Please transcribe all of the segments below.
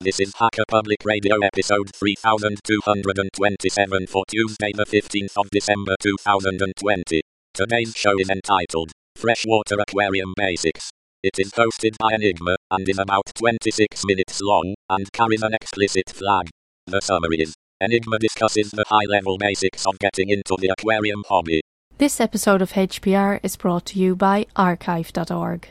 This is Hacker Public Radio episode 3227 for Tuesday the 15th of December 2020. Today's show is entitled Freshwater Aquarium Basics. It is hosted by Enigma and is about 26 minutes long and carries an explicit flag. The summary is Enigma discusses the high level basics of getting into the aquarium hobby. This episode of HPR is brought to you by archive.org.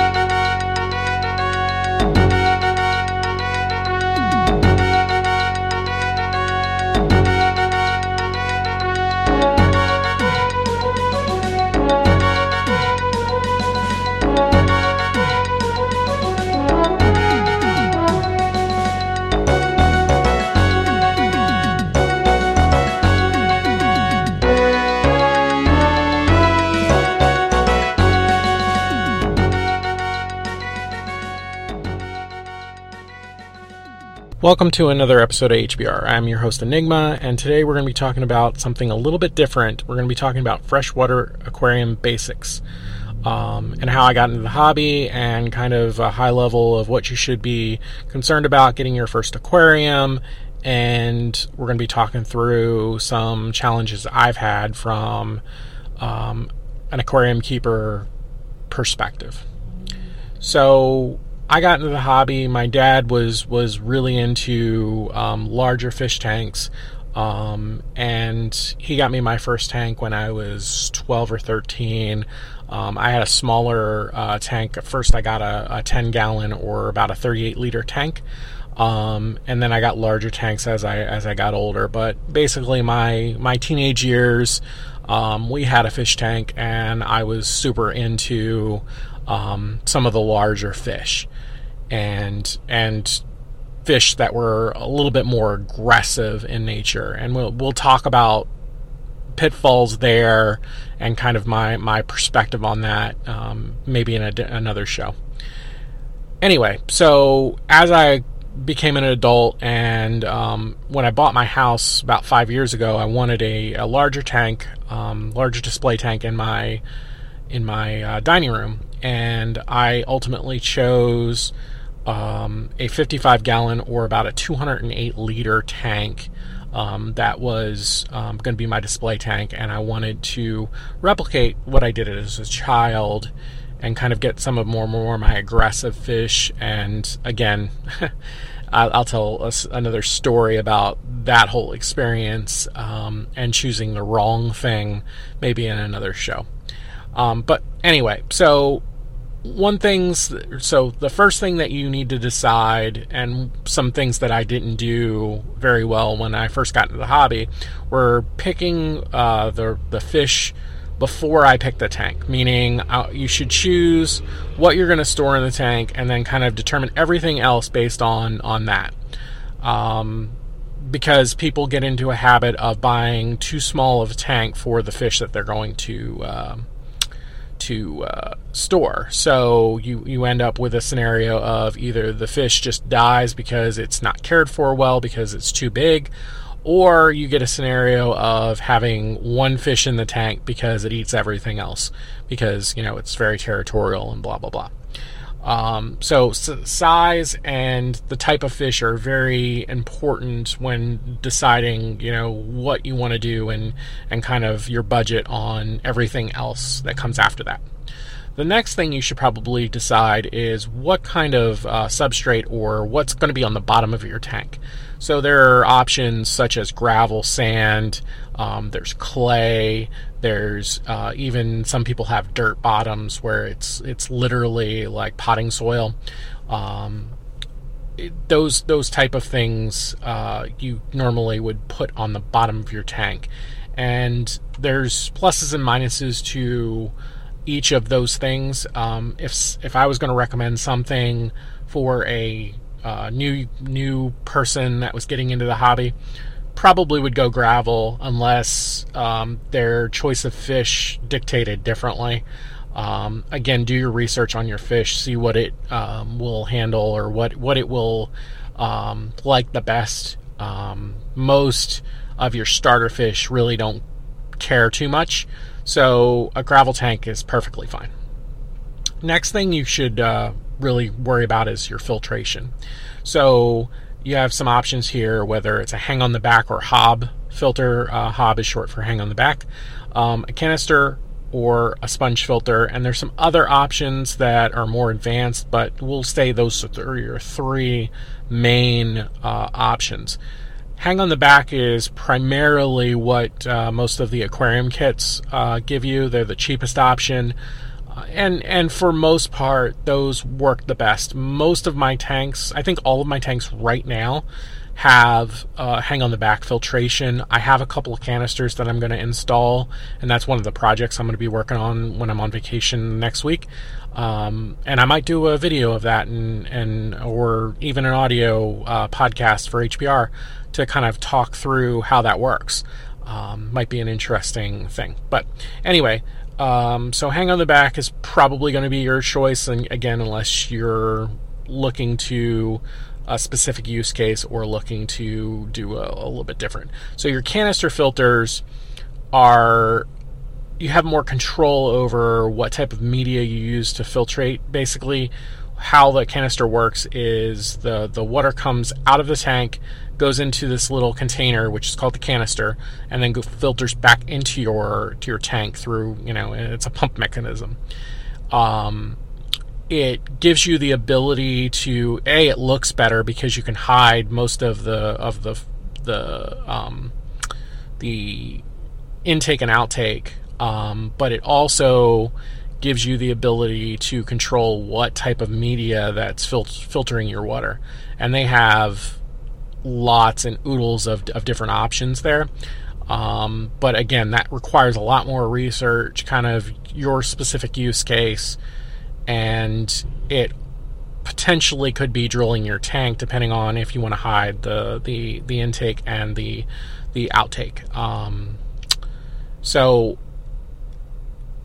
Welcome to another episode of HPR. I'm your host Enigma, and today we're going to be talking about something a little bit different. We're going to be talking about freshwater aquarium basics um, and how I got into the hobby, and kind of a high level of what you should be concerned about getting your first aquarium. And we're going to be talking through some challenges I've had from um, an aquarium keeper perspective. So, I got into the hobby. My dad was was really into um, larger fish tanks, um, and he got me my first tank when I was 12 or 13. Um, I had a smaller uh, tank. At first, I got a, a, 10 gallon or about a 38 liter tank. Um, and then I got larger tanks as I as I got older. But basically, my my teenage years, um, we had a fish tank, and I was super into um, some of the larger fish and and fish that were a little bit more aggressive in nature. And we'll we'll talk about pitfalls there and kind of my my perspective on that um, maybe in a, another show. Anyway, so as I became an adult and um, when I bought my house about five years ago, I wanted a, a larger tank, um, larger display tank in my in my uh, dining room, and I ultimately chose um, a 55 gallon or about a 208 liter tank um, that was um, going to be my display tank, and I wanted to replicate what I did as a child and kind of get some of more more my aggressive fish. And again, I'll, tell us another story about that whole experience um, and choosing the wrong thing, maybe in another show. Um, but anyway, so one things so the first thing that you need to decide and some things that i didn't do very well when i first got into the hobby were picking uh, the, the fish before i picked the tank. Meaning uh, you should choose what you're going to store in the tank and then kind of determine everything else based on on that. Um, because people get into a habit of buying too small of a tank for the fish that they're going to um, to uh, store. So you you end up with a scenario of either the fish just dies because it's not cared for well because it's too big, or you get a scenario of having one fish in the tank because it eats everything else because you know it's very territorial and blah blah blah. Um, so size and the type of fish are very important when deciding, you know, what you want to do and and kind of your budget on everything else that comes after that. The next thing you should probably decide is what kind of uh, substrate or what's going to be on the bottom of your tank. So there are options such as gravel, sand, um, there's clay, there's uh, even some people have dirt bottoms where it's it's literally like potting soil. Um, it, those those type of things uh, you normally would put on the bottom of your tank, and there's pluses and minuses to each of those things. Um, if if I was going to recommend something for a uh, new new person that was getting into the hobby, probably would go gravel unless um, their choice of fish dictated differently. Um, again, do your research on your fish, see what it um, will handle or what what it will um, like the best. Um, most of your starter fish really don't care too much. So a gravel tank is perfectly fine. Next thing you should uh, really worry about is your filtration. So you have some options here, whether it's a hang on the back or hob filter. Uh, hob is short for hang on the back. Um, a canister or a sponge filter, and there's some other options that are more advanced, but we'll say those are your three main uh, options. Hang on the back is primarily what uh, most of the aquarium kits uh, give you. They're the cheapest option. And and for most part those work the best. Most of my tanks i think all of my tanks right now have uh, hang on the back filtration. I have a couple of canisters that i'm going to install and that's one of the projects i'm going to be working on when i'm on vacation next week. Um, and i might do a video of that and, and or even an audio uh, podcast for hpr to kind of talk through how that works. Um, might be an interesting thing. But anyway um, so hang on the back is probably going to be your choice, and again, unless you're looking to a specific use case or looking to do a, a little bit different. So your canister filters are you have more control over what type of media you use to filtrate. Basically, how the canister works is the the water comes out of the tank goes into this little container, which is called the canister, and then filters back into your to your tank through you know it's a pump mechanism. Um, it gives you the ability to a it looks better because you can hide most of the of the the um, the intake and outtake, um, but it also gives you the ability to control what type of media that's fil- filtering your water. And they have lots and oodles of, of different options there. Um, but again, that requires a lot more research, kind of your specific use case, and it potentially could be drilling your tank depending on if you want to hide the the the intake and the the outtake. Um, so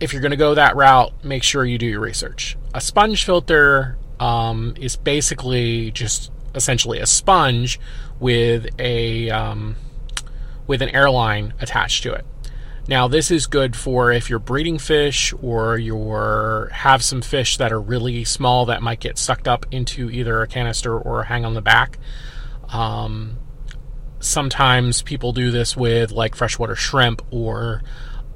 if you're going to go that route, make sure you do your research. A sponge filter um, is basically just essentially a sponge with a um, with an airline attached to it. Now, this is good for if you're breeding fish or you have some fish that are really small that might get sucked up into either a canister or hang on the back. Um, sometimes people do this with like freshwater shrimp or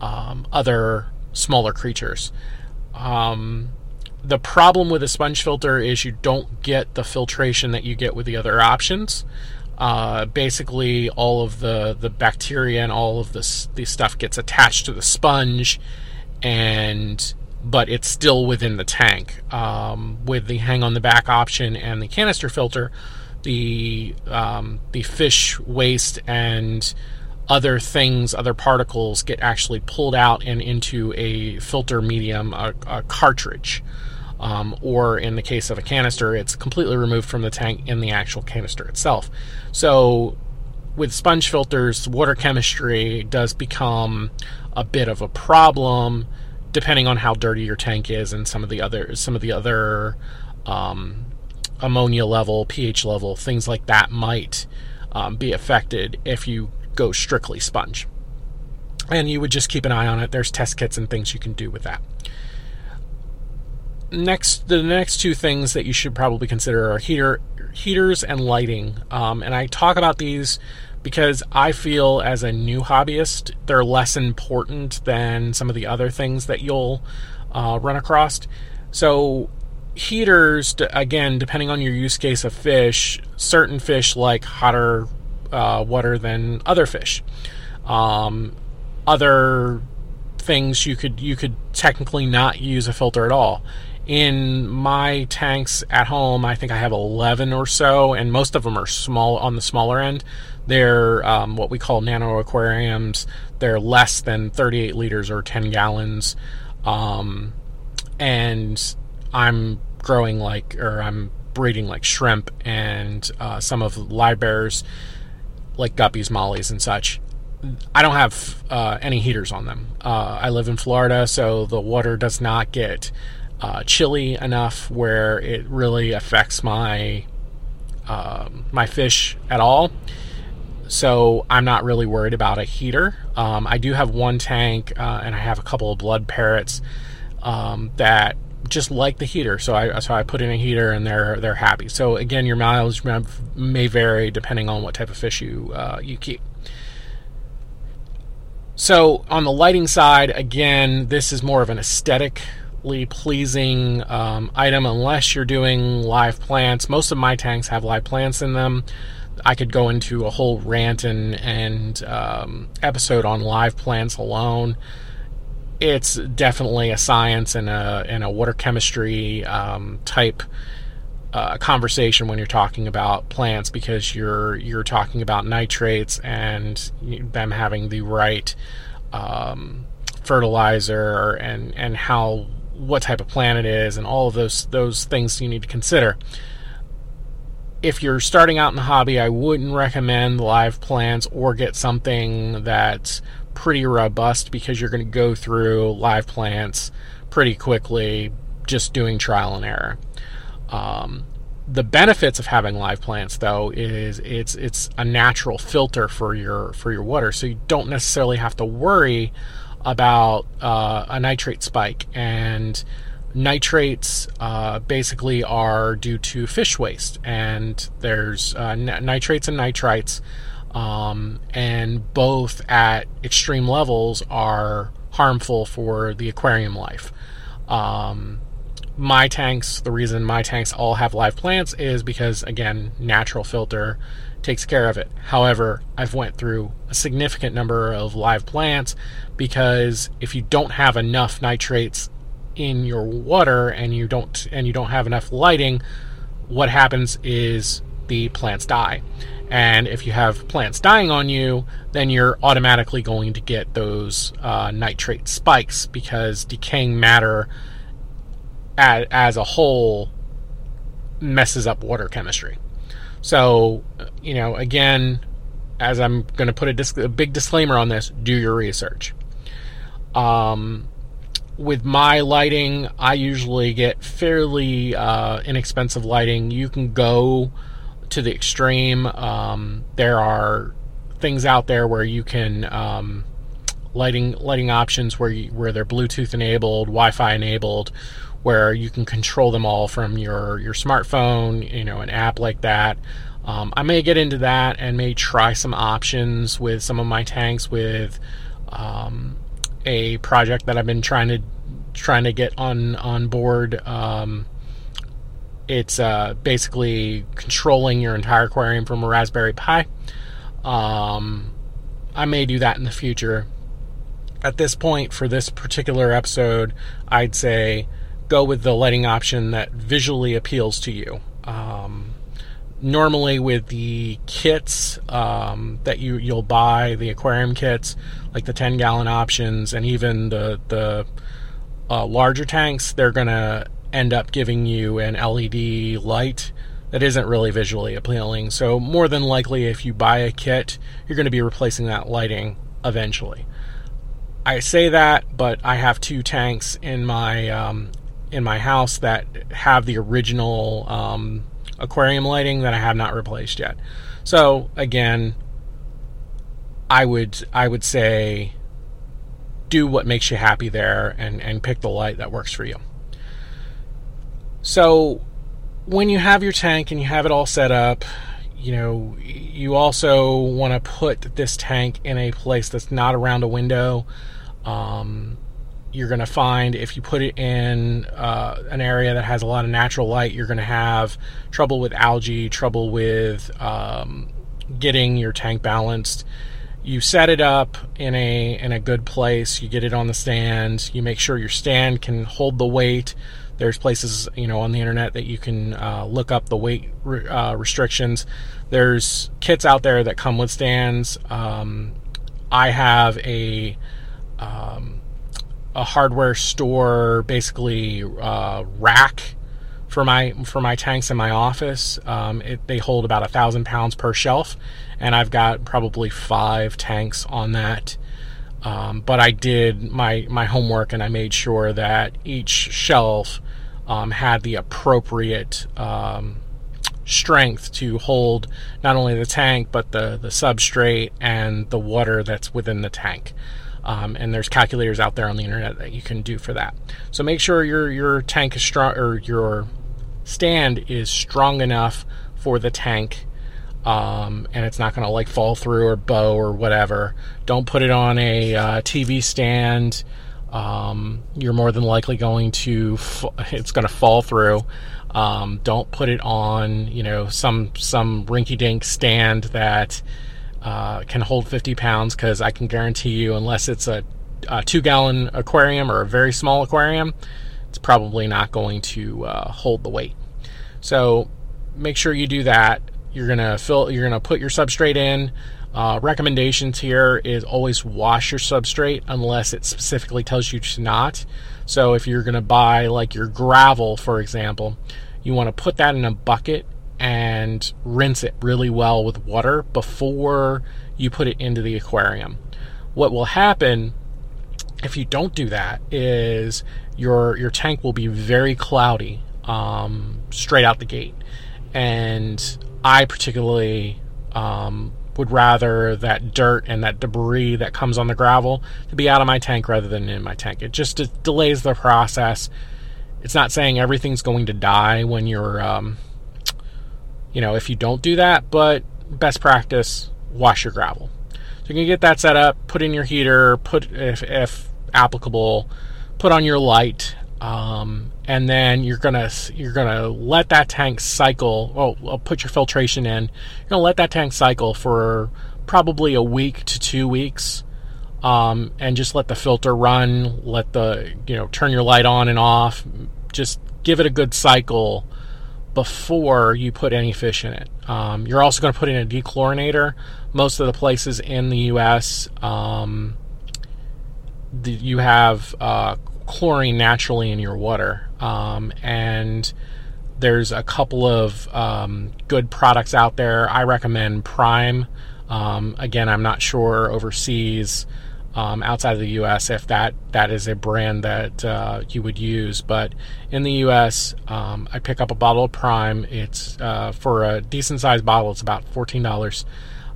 um, other smaller creatures. Um, the problem with a sponge filter is you don't get the filtration that you get with the other options. Uh, basically, all of the, the bacteria and all of this the stuff gets attached to the sponge, and but it's still within the tank. Um, with the hang on the back option and the canister filter, the um, the fish waste and other things, other particles get actually pulled out and into a filter medium, a, a cartridge. Um, or in the case of a canister, it's completely removed from the tank in the actual canister itself. So, with sponge filters, water chemistry does become a bit of a problem, depending on how dirty your tank is and some of the other some of the other um, ammonia level, pH level, things like that might um, be affected if you go strictly sponge. And you would just keep an eye on it. There's test kits and things you can do with that next the next two things that you should probably consider are heater heaters and lighting. Um, and i talk about these because i feel as a new hobbyist they're less important than some of the other things that you'll uh, run across. So heaters again depending on your use case of fish certain fish like hotter uh, water than other fish. Um, other things you could you could technically not use a filter at all in my tanks at home, I think I have 11 or so, and most of them are small on the smaller end. They're um, what we call nano aquariums. They're less than 38 liters or 10 gallons, um, and I'm growing like, or I'm breeding like shrimp and uh, some of live bearers, like guppies, mollies, and such. I don't have uh, any heaters on them. Uh, I live in Florida, so the water does not get uh, chilly enough where it really affects my um, my fish at all. so I'm not really worried about a heater. Um, I do have one tank, uh, and I have a couple of blood parrots um, that just like the heater. So I so I put in a heater, and they're they're happy. So again, your mileage may vary depending on what type of fish you uh, you keep. So on the lighting side, again, this is more of an aesthetically pleasing um, item unless you're doing live plants. Most of my tanks have live plants in them. I could go into a whole rant and and um, episode on live plants alone. It's definitely a science and a and a water chemistry um, type uh, conversation when you're talking about plants because you're you're talking about nitrates and them having the right um, fertilizer and and how what type of plant it is and all of those those things you need to consider if you're starting out in the hobby, I wouldn't recommend live plants or get something that's pretty robust because you're going to go through live plants pretty quickly just doing trial and error. Um, the benefits of having live plants though is it's it's a natural filter for your for your water so you don't necessarily have to worry about uh, a nitrate spike and nitrates uh, basically are due to fish waste, and there's uh, nitrates and nitrites, um, and both at extreme levels are harmful for the aquarium life. Um, my tanks, the reason my tanks all have live plants is because again, natural filter takes care of it. However, I've went through a significant number of live plants because if you don't have enough nitrates in your water and you don't and you don't have enough lighting, what happens is the plants die. And if you have plants dying on you, then you're automatically going to get those uh, nitrate spikes because decaying matter as, as a whole messes up water chemistry. So, you know, again, as I'm going to put a, disc- a, big disclaimer on this, do your research. Um, with my lighting, I usually get fairly uh, inexpensive lighting. You can go to the extreme. Um, there are things out there where you can um, lighting lighting options where you, where they're Bluetooth enabled, Wi-Fi enabled, where you can control them all from your your smartphone. You know, an app like that. Um, I may get into that and may try some options with some of my tanks with um, a project that I've been trying to trying to get on on board. Um, it's uh, basically controlling your entire aquarium from a Raspberry Pi. Um, I may do that in the future. At this point, for this particular episode, I'd say go with the lighting option that visually appeals to you. Um, normally with the kits um, that you you'll buy the aquarium kits like the 10 gallon options and even the the uh, larger tanks they're gonna end up giving you an led light that isn't really visually appealing so more than likely if you buy a kit you're going to be replacing that lighting eventually i say that but i have two tanks in my um, in my house that have the original um, aquarium lighting that I have not replaced yet. So again, I would I would say do what makes you happy there and, and pick the light that works for you. So when you have your tank and you have it all set up, you know, you also want to put this tank in a place that's not around a window. Um, you're going to find if you put it in uh, an area that has a lot of natural light, you're going to have trouble with algae, trouble with um, getting your tank balanced. You set it up in a in a good place. You get it on the stand. You make sure your stand can hold the weight. There's places you know on the internet that you can uh, look up the weight re- uh, restrictions. There's kits out there that come with stands. Um, I have a um, a hardware store basically uh, rack for my for my tanks in my office. Um, it, they hold about a thousand pounds per shelf, and I've got probably five tanks on that. Um, but I did my my homework and I made sure that each shelf um, had the appropriate um, strength to hold not only the tank but the the substrate and the water that's within the tank. Um, and there's calculators out there on the internet that you can do for that. So make sure your your tank is strong or your stand is strong enough for the tank um, and it's not going to like fall through or bow or whatever. Don't put it on a uh, TV stand. Um, you're more than likely going to f- it's going to fall through. Um, don't put it on you know some some rinky dink stand that uh, can hold 50 pounds because I can guarantee you unless it's a, a, two gallon aquarium or a very small aquarium, it's probably not going to uh, hold the weight. So make sure you do that. You're gonna fill. You're gonna put your substrate in. Uh, recommendations here is always wash your substrate unless it specifically tells you to not. So if you're gonna buy like your gravel, for example, you want to put that in a bucket and rinse it really well with water before you put it into the aquarium. What will happen if you don't do that is your your tank will be very cloudy um, straight out the gate, and I particularly um, would rather that dirt and that debris that comes on the gravel to be out of my tank rather than in my tank. It just it delays the process. It's not saying everything's going to die when you're, um, you know, if you don't do that, but best practice, wash your gravel. So you can get that set up, put in your heater, put if, if applicable, put on your light, um, and then you're gonna you're gonna let that tank cycle. Oh, I'll put your filtration in. You're gonna let that tank cycle for probably a week to two weeks, um, and just let the filter run. Let the you know turn your light on and off. Just give it a good cycle before you put any fish in it. Um, you're also going to put in a dechlorinator. Most of the places in the U.S. Um, the, you have uh, chlorine naturally in your water. Um, and there's a couple of um, good products out there. I recommend Prime. Um, again, I'm not sure overseas, um, outside of the U.S., if that that is a brand that uh, you would use. But in the U.S., um, I pick up a bottle of Prime. It's uh, for a decent sized bottle. It's about fourteen dollars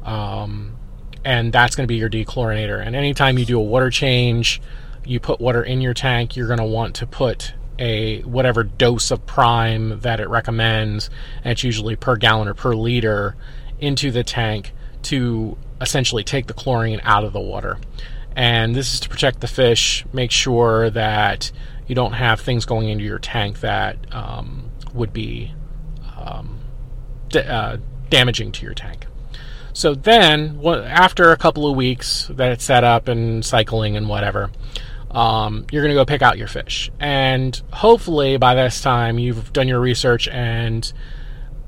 um, and that's going to be your dechlorinator. And anytime you do a water change, you put water in your tank, you're going to want to put a whatever dose of prime that it recommends, and it's usually per gallon or per liter, into the tank to essentially take the chlorine out of the water. And this is to protect the fish, make sure that you don't have things going into your tank that um, would be um, d- uh, damaging to your tank. So then, after a couple of weeks that it's set up and cycling and whatever, um, you're going to go pick out your fish. And hopefully by this time you've done your research and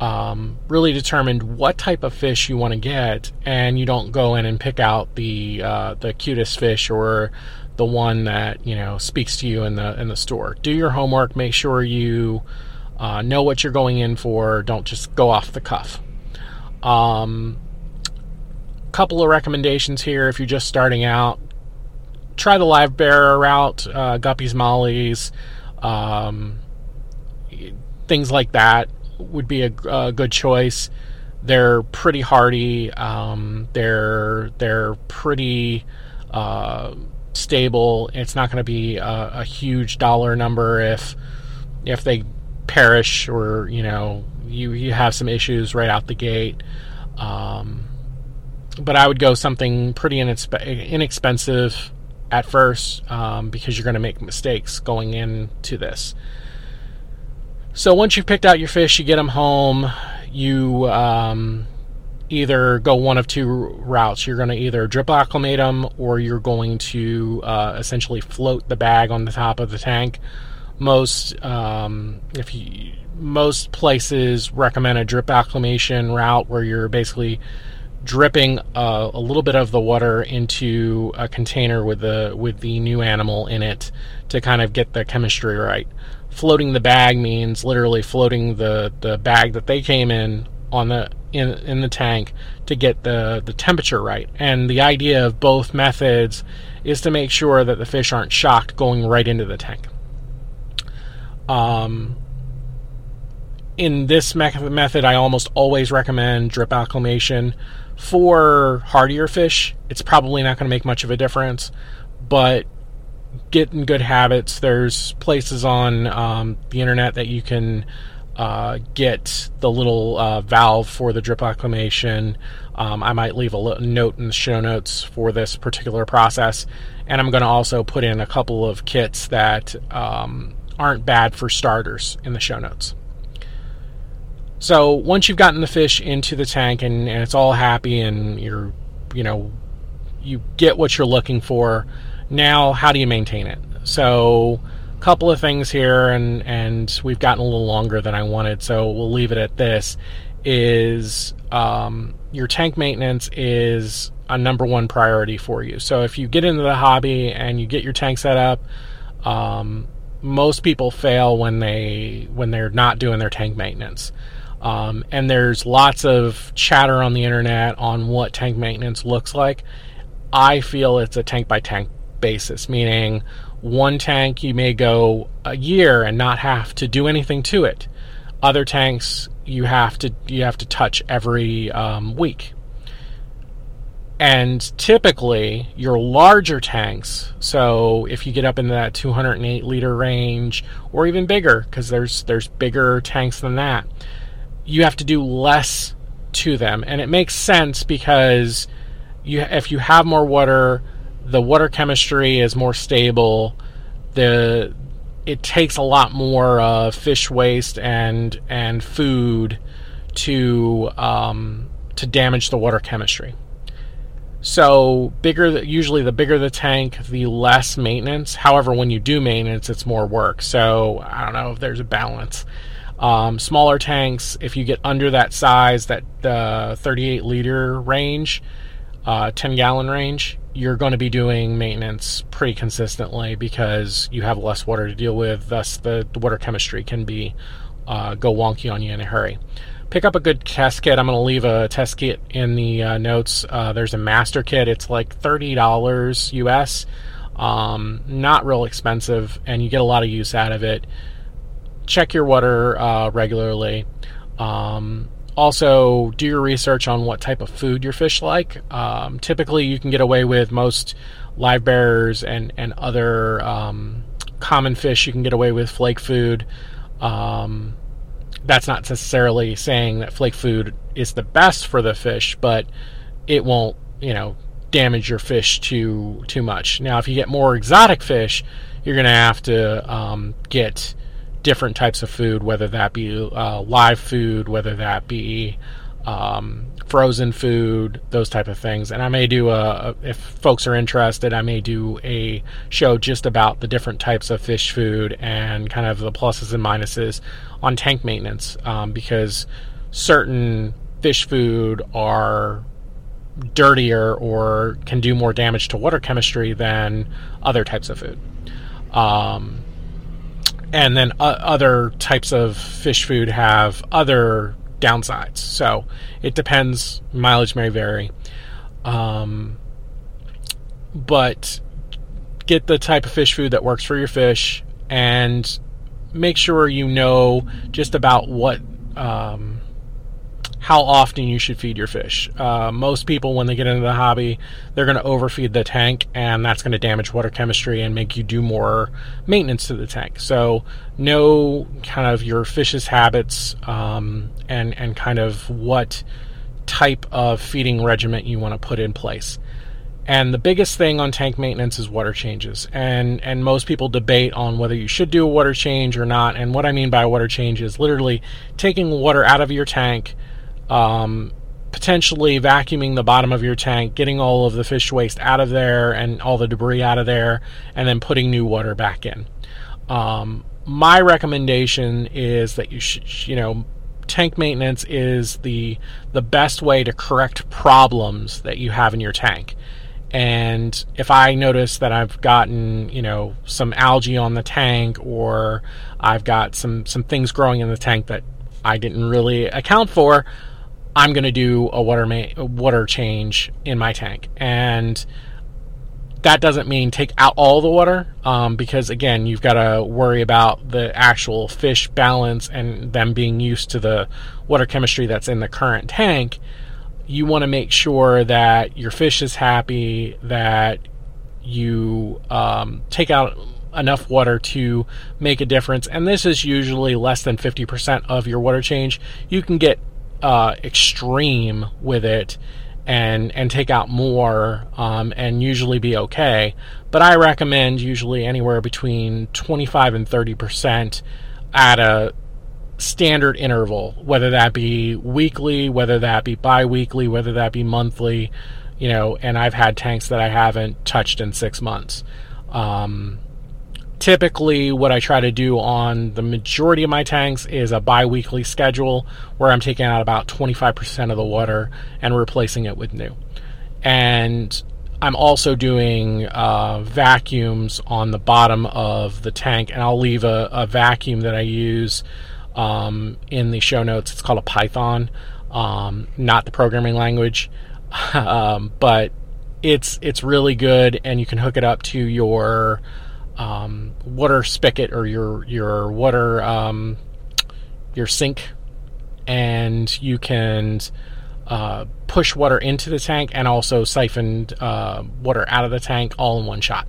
um, really determined what type of fish you want to get, and you don't go in and pick out the uh, the cutest fish or the one that you know speaks to you in the in the store. Do your homework. Make sure you uh, know what you're going in for. Don't just go off the cuff. Um, couple of recommendations here if you're just starting out try the live bearer route, uh, guppies, mollies, um, things like that would be a, a, good choice. They're pretty hardy. Um, they're they're pretty uh, stable. It's not going to be a, a, huge dollar number if if they perish or you know you you have some issues right out the gate. Um, but I would go something pretty inexp- inexpensive at first um, because you're going to make mistakes going into this. So once you've picked out your fish, you get them home. You um, either go one of two routes. You're going to either drip acclimate them, or you're going to uh, essentially float the bag on the top of the tank. Most um, if you most places recommend a drip acclimation route where you're basically dripping uh, a little bit of the water into a container with the with the new animal in it to kind of get the chemistry right. Floating the bag means literally floating the, the bag that they came in on the in in the tank to get the the temperature right. And the idea of both methods is to make sure that the fish aren't shocked going right into the tank. Um, in this method, I almost always recommend drip acclimation. For hardier fish, it's probably not going to make much of a difference, but get in good habits. There's places on um, the internet that you can uh, get the little uh, valve for the drip acclimation. Um, I might leave a note in the show notes for this particular process. And I'm going to also put in a couple of kits that um, aren't bad for starters in the show notes. So once you've gotten the fish into the tank and, and it's all happy and you're, you know, you get what you're looking for, now how do you maintain it? So a couple of things here and and we've gotten a little longer than I wanted, so we'll leave it at this. Is um, your tank maintenance is a number one priority for you. So if you get into the hobby and you get your tank set up, um, most people fail when they when they're not doing their tank maintenance. Um, and there's lots of chatter on the internet on what tank maintenance looks like. I feel it's a tank by tank basis, meaning one tank you may go a year and not have to do anything to it. Other tanks you have to you have to touch every um, week. And typically, your larger tanks, so if you get up into that 208 liter range or even bigger, because there's there's bigger tanks than that, you have to do less to them, and it makes sense because you if you have more water, the water chemistry is more stable. The it takes a lot more uh, fish waste and and food to um, to damage the water chemistry. So bigger, usually the bigger the tank, the less maintenance. However, when you do maintenance, it's more work. So I don't know if there's a balance. Um, smaller tanks, if you get under that size, that uh, 38 liter range, uh, 10 gallon range, you're going to be doing maintenance pretty consistently because you have less water to deal with. Thus, the, the water chemistry can be uh, go wonky on you in a hurry. Pick up a good test kit. I'm going to leave a test kit in the uh, notes. Uh, there's a master kit. It's like thirty dollars US. Um, not real expensive, and you get a lot of use out of it. Check your water uh, regularly. Um, also, do your research on what type of food your fish like. Um, typically, you can get away with most live bearers and and other um, common fish. You can get away with flake food. Um, that's not necessarily saying that flake food is the best for the fish, but it won't, you know, damage your fish too too much. Now, if you get more exotic fish, you're going to have to um, get different types of food, whether that be uh, live food, whether that be um, frozen food, those type of things. And I may do a, if folks are interested, I may do a show just about the different types of fish food and kind of the pluses and minuses on tank maintenance um, because certain fish food are dirtier or can do more damage to water chemistry than other types of food. Um, and then uh, other types of fish food have other downsides. So it depends. Mileage may vary. Um, but get the type of fish food that works for your fish and make sure you know just about what um, how often you should feed your fish. Uh, most people, when they get into the hobby, they're going to overfeed the tank, and that's going to damage water chemistry and make you do more maintenance to the tank. So, know kind of your fish's habits um, and and kind of what type of feeding regimen you want to put in place. And the biggest thing on tank maintenance is water changes. And and most people debate on whether you should do a water change or not. And what I mean by a water change is literally taking water out of your tank um, potentially vacuuming the bottom of your tank, getting all of the fish waste out of there and all the debris out of there, and then putting new water back in. Um, my recommendation is that you should, you know, tank maintenance is the the best way to correct problems that you have in your tank. And if I notice that I've gotten, you know, some algae on the tank or I've got some some things growing in the tank that I didn't really account for, I'm going to do a water ma- water change in my tank, and that doesn't mean take out all the water um, because again you've got to worry about the actual fish balance and them being used to the water chemistry that's in the current tank. You want to make sure that your fish is happy that you um, take out enough water to make a difference. And this is usually less than 50% of your water change. You can get uh, extreme with it and and take out more um, and usually be okay. But I recommend usually anywhere between 25 and 30 percent at a standard interval, whether that be weekly, whether that be bi-weekly, whether that be monthly. You know, and I've had tanks that I haven't touched in six months. Um, typically what I try to do on the majority of my tanks is a bi-weekly schedule where I'm taking out about 25% of the water and replacing it with new. And I'm also doing uh, vacuums on the bottom of the tank, and I'll leave a, a vacuum that I use um, in the show notes. It's called a Python, um, not the programming language, um, but it's it's really good, and you can hook it up to your um, water spigot or your your water um, your sink, and you can uh, push water into the tank and also siphon uh, water out of the tank all in one shot.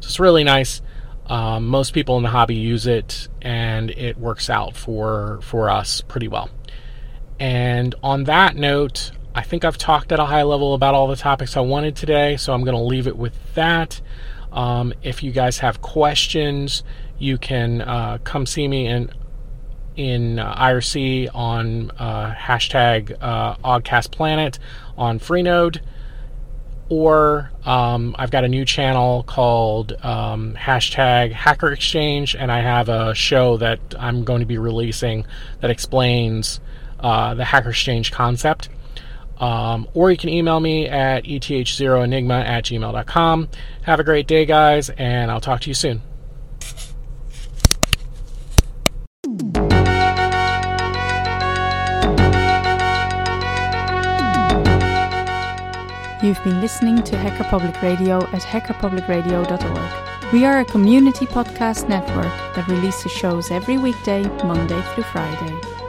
So it's really nice. Um, most people in the hobby use it, and it works out for for us pretty well. And on that note, I think I've talked at a high level about all the topics I wanted today, so I'm going to leave it with that. Um, if you guys have questions, you can uh, come see me in in uh, IRC on uh, hashtag uh, OggCastPlanet on Freenode, or um, I've got a new channel called um, hashtag Hacker Exchange, and I have a show that I'm going to be releasing that explains uh, the Hacker Exchange concept. Um, or you can email me at eth0enigma at gmail.com. Have a great day, guys, and I'll talk to you soon. You've been listening to Hacker Public Radio at hackerpublicradio.org. We are a community podcast network that releases shows every weekday, Monday through Friday.